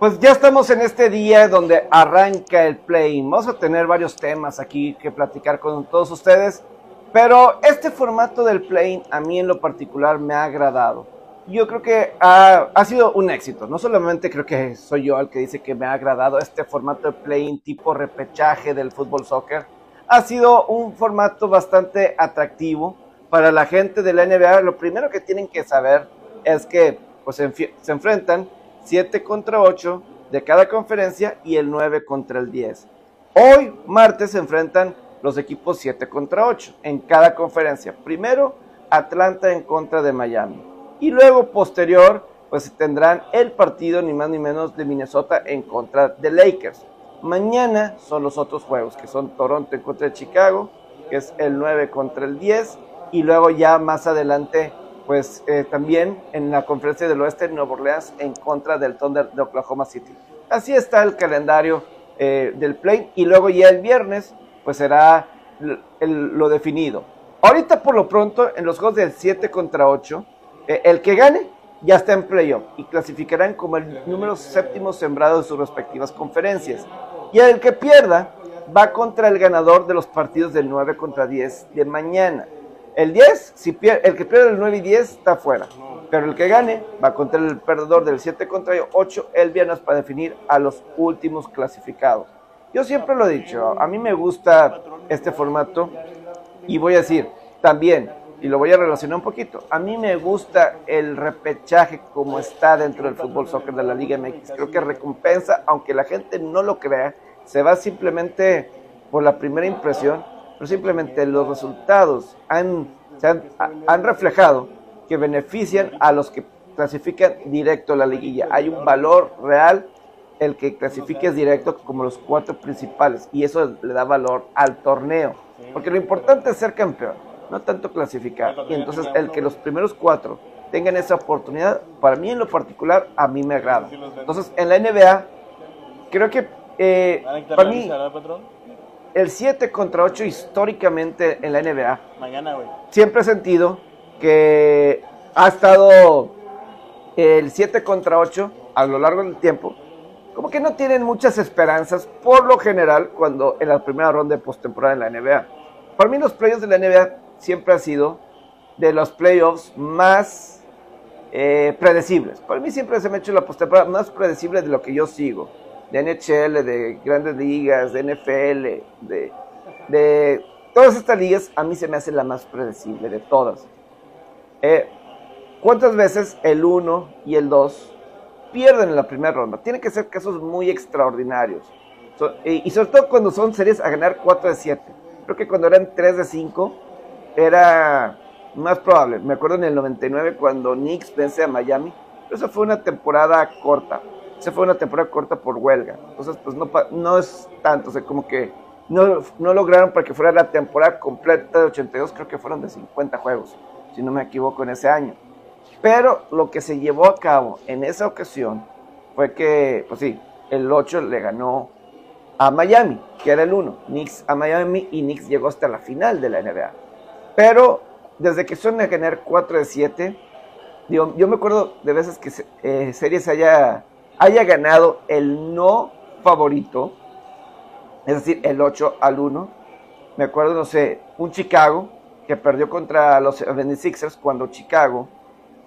Pues ya estamos en este día donde arranca el play. Vamos a tener varios temas aquí que platicar con todos ustedes, pero este formato del play a mí en lo particular me ha agradado. Yo creo que ha, ha sido un éxito. No solamente creo que soy yo el que dice que me ha agradado este formato de play tipo repechaje del fútbol soccer. Ha sido un formato bastante atractivo para la gente de la NBA. Lo primero que tienen que saber es que pues, se, enfrentan 7 contra 8 de cada conferencia y el 9 contra el 10. Hoy, martes, se enfrentan los equipos 7 contra 8 en cada conferencia. Primero, Atlanta en contra de Miami. Y luego, posterior, pues tendrán el partido ni más ni menos de Minnesota en contra de Lakers. Mañana son los otros juegos, que son Toronto en contra de Chicago, que es el 9 contra el 10. Y luego ya más adelante pues eh, también en la conferencia del oeste Nueva Orleans en contra del Thunder de Oklahoma City. Así está el calendario eh, del play y luego ya el viernes pues será lo definido. Ahorita por lo pronto en los juegos del 7 contra 8, eh, el que gane ya está en playoff y clasificarán como el número séptimo sembrado de sus respectivas conferencias. Y el que pierda va contra el ganador de los partidos del 9 contra 10 de mañana. El 10, si el que pierde el 9 y 10 está fuera. Pero el que gane va contra el perdedor del 7 contra 8 el viernes para definir a los últimos clasificados. Yo siempre lo he dicho, a mí me gusta este formato y voy a decir también, y lo voy a relacionar un poquito, a mí me gusta el repechaje como está dentro del fútbol soccer de la Liga MX. Creo que recompensa, aunque la gente no lo crea, se va simplemente por la primera impresión pero simplemente los resultados han, han, reflejado que benefician a los que clasifican directo a la liguilla. Hay un valor real el que clasifiques directo como los cuatro principales y eso le da valor al torneo. Porque lo importante es ser campeón, no tanto clasificar. Y entonces el que los primeros cuatro tengan esa oportunidad, para mí en lo particular, a mí me agrada. Entonces en la NBA, creo que eh, para mí el 7 contra 8 históricamente en la NBA. Mañana, güey. Siempre he sentido que ha estado el 7 contra 8 a lo largo del tiempo. Como que no tienen muchas esperanzas, por lo general, cuando en la primera ronda de postemporada en la NBA. Para mí, los playoffs de la NBA siempre han sido de los playoffs más eh, predecibles. Para mí, siempre se me ha hecho la postemporada más predecible de lo que yo sigo de NHL, de grandes ligas, de NFL, de, de todas estas ligas, a mí se me hace la más predecible de todas. Eh, ¿Cuántas veces el 1 y el 2 pierden en la primera ronda? Tienen que ser casos muy extraordinarios. y, sobre todo cuando son series a ganar 4 de 7. Creo que cuando eran 3 de 5 era más probable. Me acuerdo en el 99 cuando Knicks vence a Miami. Pero eso fue una temporada corta se fue una temporada corta por huelga. Entonces, pues no, es tanto, o como que no, no lograron para que fuera la temporada completa de 82, creo que fueron de 50 juegos, si no me equivoco, en ese año. Pero lo que se llevó a cabo en esa ocasión fue que, pues sí, el 8 le ganó a Miami, que era el 1, Knicks a Miami y Knicks llegó hasta la final de la NBA. Pero desde que son ganar 4 de 7, digo, yo me acuerdo de veces que eh, series haya haya ganado el no favorito, es decir, el 8 al 1. Me acuerdo, no sé, un Chicago que perdió contra los 76ers cuando Chicago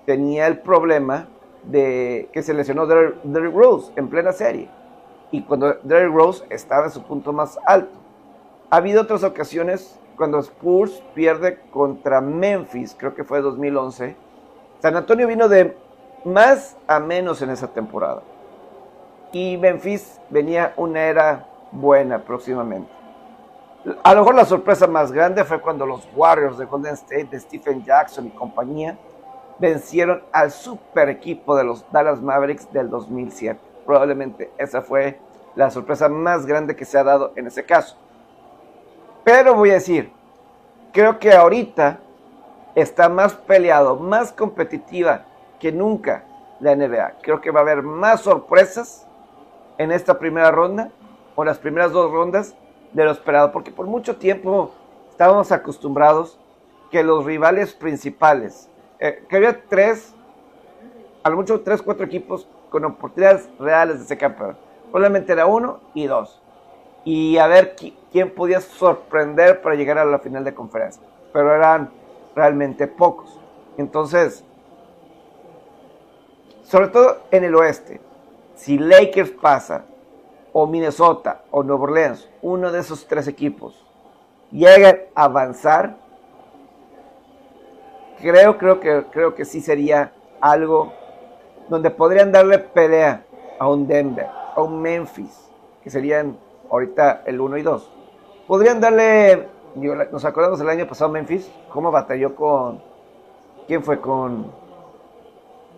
tenía el problema de que se lesionó Derrick Rose en plena serie. Y cuando Derrick Rose estaba en su punto más alto. Ha habido otras ocasiones cuando Spurs pierde contra Memphis, creo que fue 2011. San Antonio vino de más a menos en esa temporada y Memphis venía una era buena próximamente. A lo mejor la sorpresa más grande fue cuando los Warriors de Golden State, de Stephen Jackson y compañía, vencieron al super equipo de los Dallas Mavericks del 2007. Probablemente esa fue la sorpresa más grande que se ha dado en ese caso. Pero voy a decir, creo que ahorita está más peleado, más competitiva que nunca la NBA. Creo que va a haber más sorpresas en esta primera ronda o las primeras dos rondas de lo esperado, porque por mucho tiempo estábamos acostumbrados que los rivales principales, eh, que había tres, a lo mucho tres, cuatro equipos con oportunidades reales de ser campeón. Probablemente era uno y dos. Y a ver quién podía sorprender para llegar a la final de conferencia. Pero eran realmente pocos. Entonces, sobre todo en el oeste, si Lakers pasa, o Minnesota, o Nueva Orleans, uno de esos tres equipos, llegan a avanzar, creo, creo que, creo que sí sería algo donde podrían darle pelea a un Denver, a un Memphis, que serían ahorita el 1 y 2. Podrían darle, nos acordamos el año pasado Memphis, cómo batalló con, ¿quién fue? Con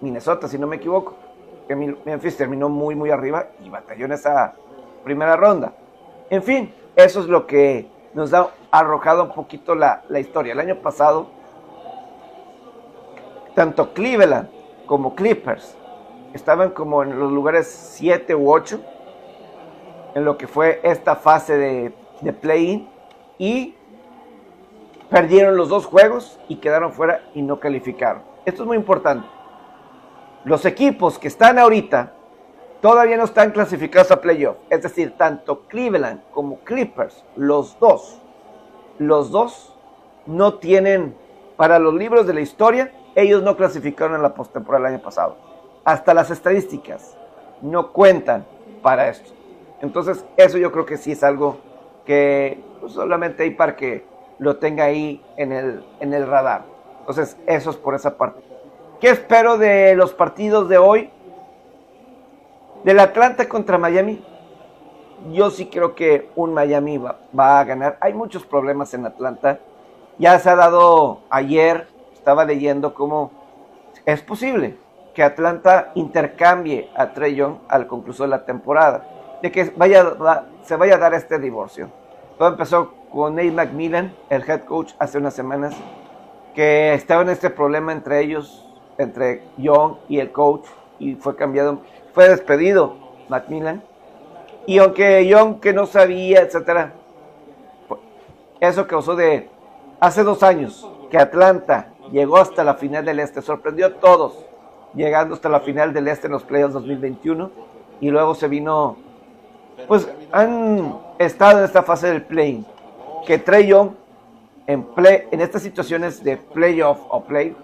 Minnesota, si no me equivoco. Que Memphis terminó muy, muy arriba y batalló en esa primera ronda. En fin, eso es lo que nos ha arrojado un poquito la, la historia. El año pasado, tanto Cleveland como Clippers estaban como en los lugares 7 u 8 en lo que fue esta fase de, de play-in y perdieron los dos juegos y quedaron fuera y no calificaron. Esto es muy importante. Los equipos que están ahorita todavía no están clasificados a playoff. Es decir, tanto Cleveland como Clippers, los dos, los dos no tienen para los libros de la historia ellos no clasificaron en la postemporada el año pasado. Hasta las estadísticas no cuentan para esto. Entonces, eso yo creo que sí es algo que pues, solamente hay para que lo tenga ahí en el, en el radar. Entonces, eso es por esa parte. ¿Qué espero de los partidos de hoy? Del Atlanta contra Miami. Yo sí creo que un Miami va, va a ganar. Hay muchos problemas en Atlanta. Ya se ha dado ayer estaba leyendo cómo es posible que Atlanta intercambie a Trey Young al concluso de la temporada, de que vaya, se vaya a dar este divorcio. Todo empezó con Nate McMillan, el head coach, hace unas semanas, que estaba en este problema entre ellos, entre Young y el coach, y fue cambiado, fue despedido McMillan. Y aunque Young que no sabía, etcétera, eso causó de hace dos años que Atlanta llegó hasta la final del Este, sorprendió a todos, llegando hasta la final del Este en los playoffs 2021 y luego se vino, pues han estado en esta fase del play, que Trey Young en, play, en estas situaciones de playoff o play,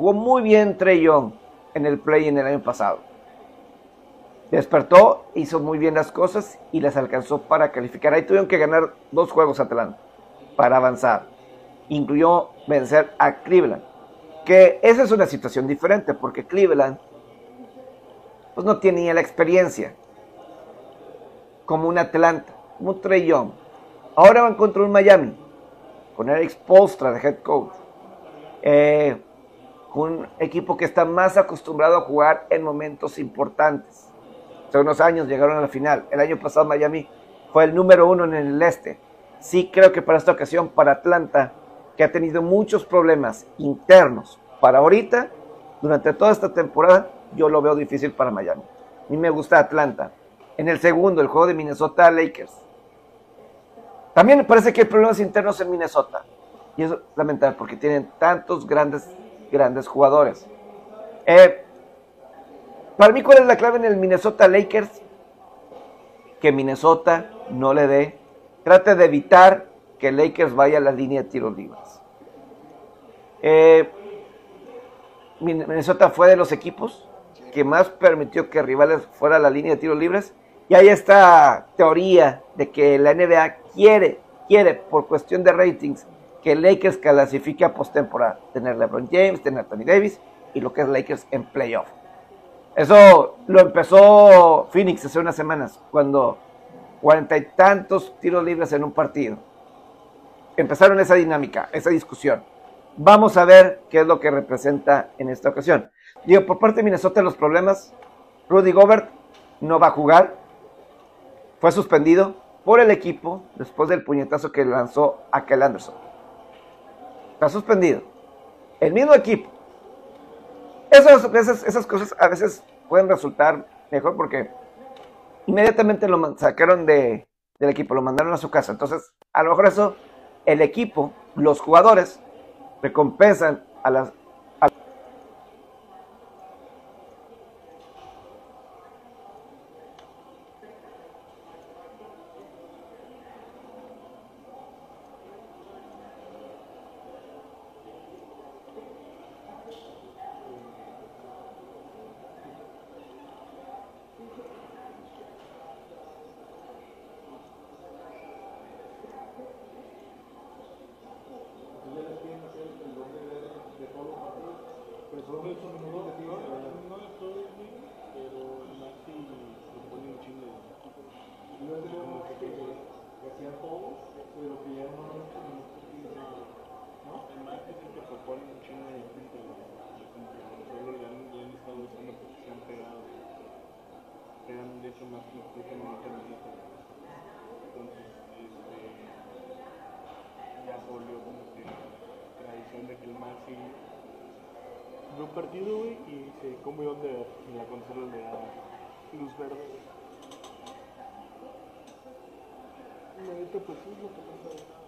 jugó muy bien Trey Young en el play en el año pasado. Despertó, hizo muy bien las cosas y les alcanzó para calificar. Ahí tuvieron que ganar dos juegos Atlanta para avanzar. Incluyó vencer a Cleveland que esa es una situación diferente, porque Cleveland pues no tenía la experiencia como un Atlanta, como un Trey Young. Ahora van contra un Miami, con Eric Spolstra de head coach. Eh, un equipo que está más acostumbrado a jugar en momentos importantes. Hace unos años llegaron a la final. El año pasado Miami fue el número uno en el este. Sí creo que para esta ocasión, para Atlanta, que ha tenido muchos problemas internos. Para ahorita, durante toda esta temporada, yo lo veo difícil para Miami. A mí me gusta Atlanta. En el segundo, el juego de Minnesota Lakers. También me parece que hay problemas internos en Minnesota. Y es lamentable porque tienen tantos grandes, grandes jugadores. Eh, para mí, ¿cuál es la clave en el Minnesota Lakers? Que Minnesota no le dé, trate de evitar que Lakers vaya a la línea de tiros libres. Eh, Minnesota fue de los equipos que más permitió que rivales fuera a la línea de tiros libres. Y hay esta teoría de que la NBA quiere, quiere, por cuestión de ratings, que Lakers clasifique a postemporada. Tener LeBron James, tener Tony Davis y lo que es Lakers en playoff. Eso lo empezó Phoenix hace unas semanas, cuando cuarenta y tantos tiros libres en un partido empezaron esa dinámica, esa discusión. Vamos a ver qué es lo que representa en esta ocasión. Digo, por parte de Minnesota los problemas, Rudy Gobert no va a jugar, fue suspendido por el equipo después del puñetazo que lanzó a Kel Anderson. Está suspendido. El mismo equipo. Esas, esas, esas cosas a veces pueden resultar mejor porque inmediatamente lo sacaron de, del equipo, lo mandaron a su casa. Entonces, a lo mejor eso el equipo, los jugadores, recompensan a las... Pero que ya no es ¿no? El marketing que propone un chino de gente, solo han estado usando porque se han pegado, se han hecho más comunicativos. Entonces, este, ya se volvió como que tradición de que el mal sigue de un partido, güey, y dice, ¿cómo y dónde? Y la consola le da luz verde. Güey. La neta, pues sí, es lo que pasa. güey.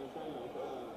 Esa, esa,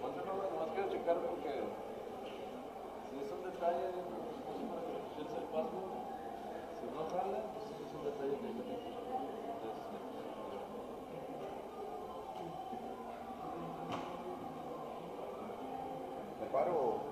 Ponte no, nomás quiero checar porque si es un detalle, pues para que el el paso, si no jala, pues es un detalle que hay que tener. Entonces, ¿Me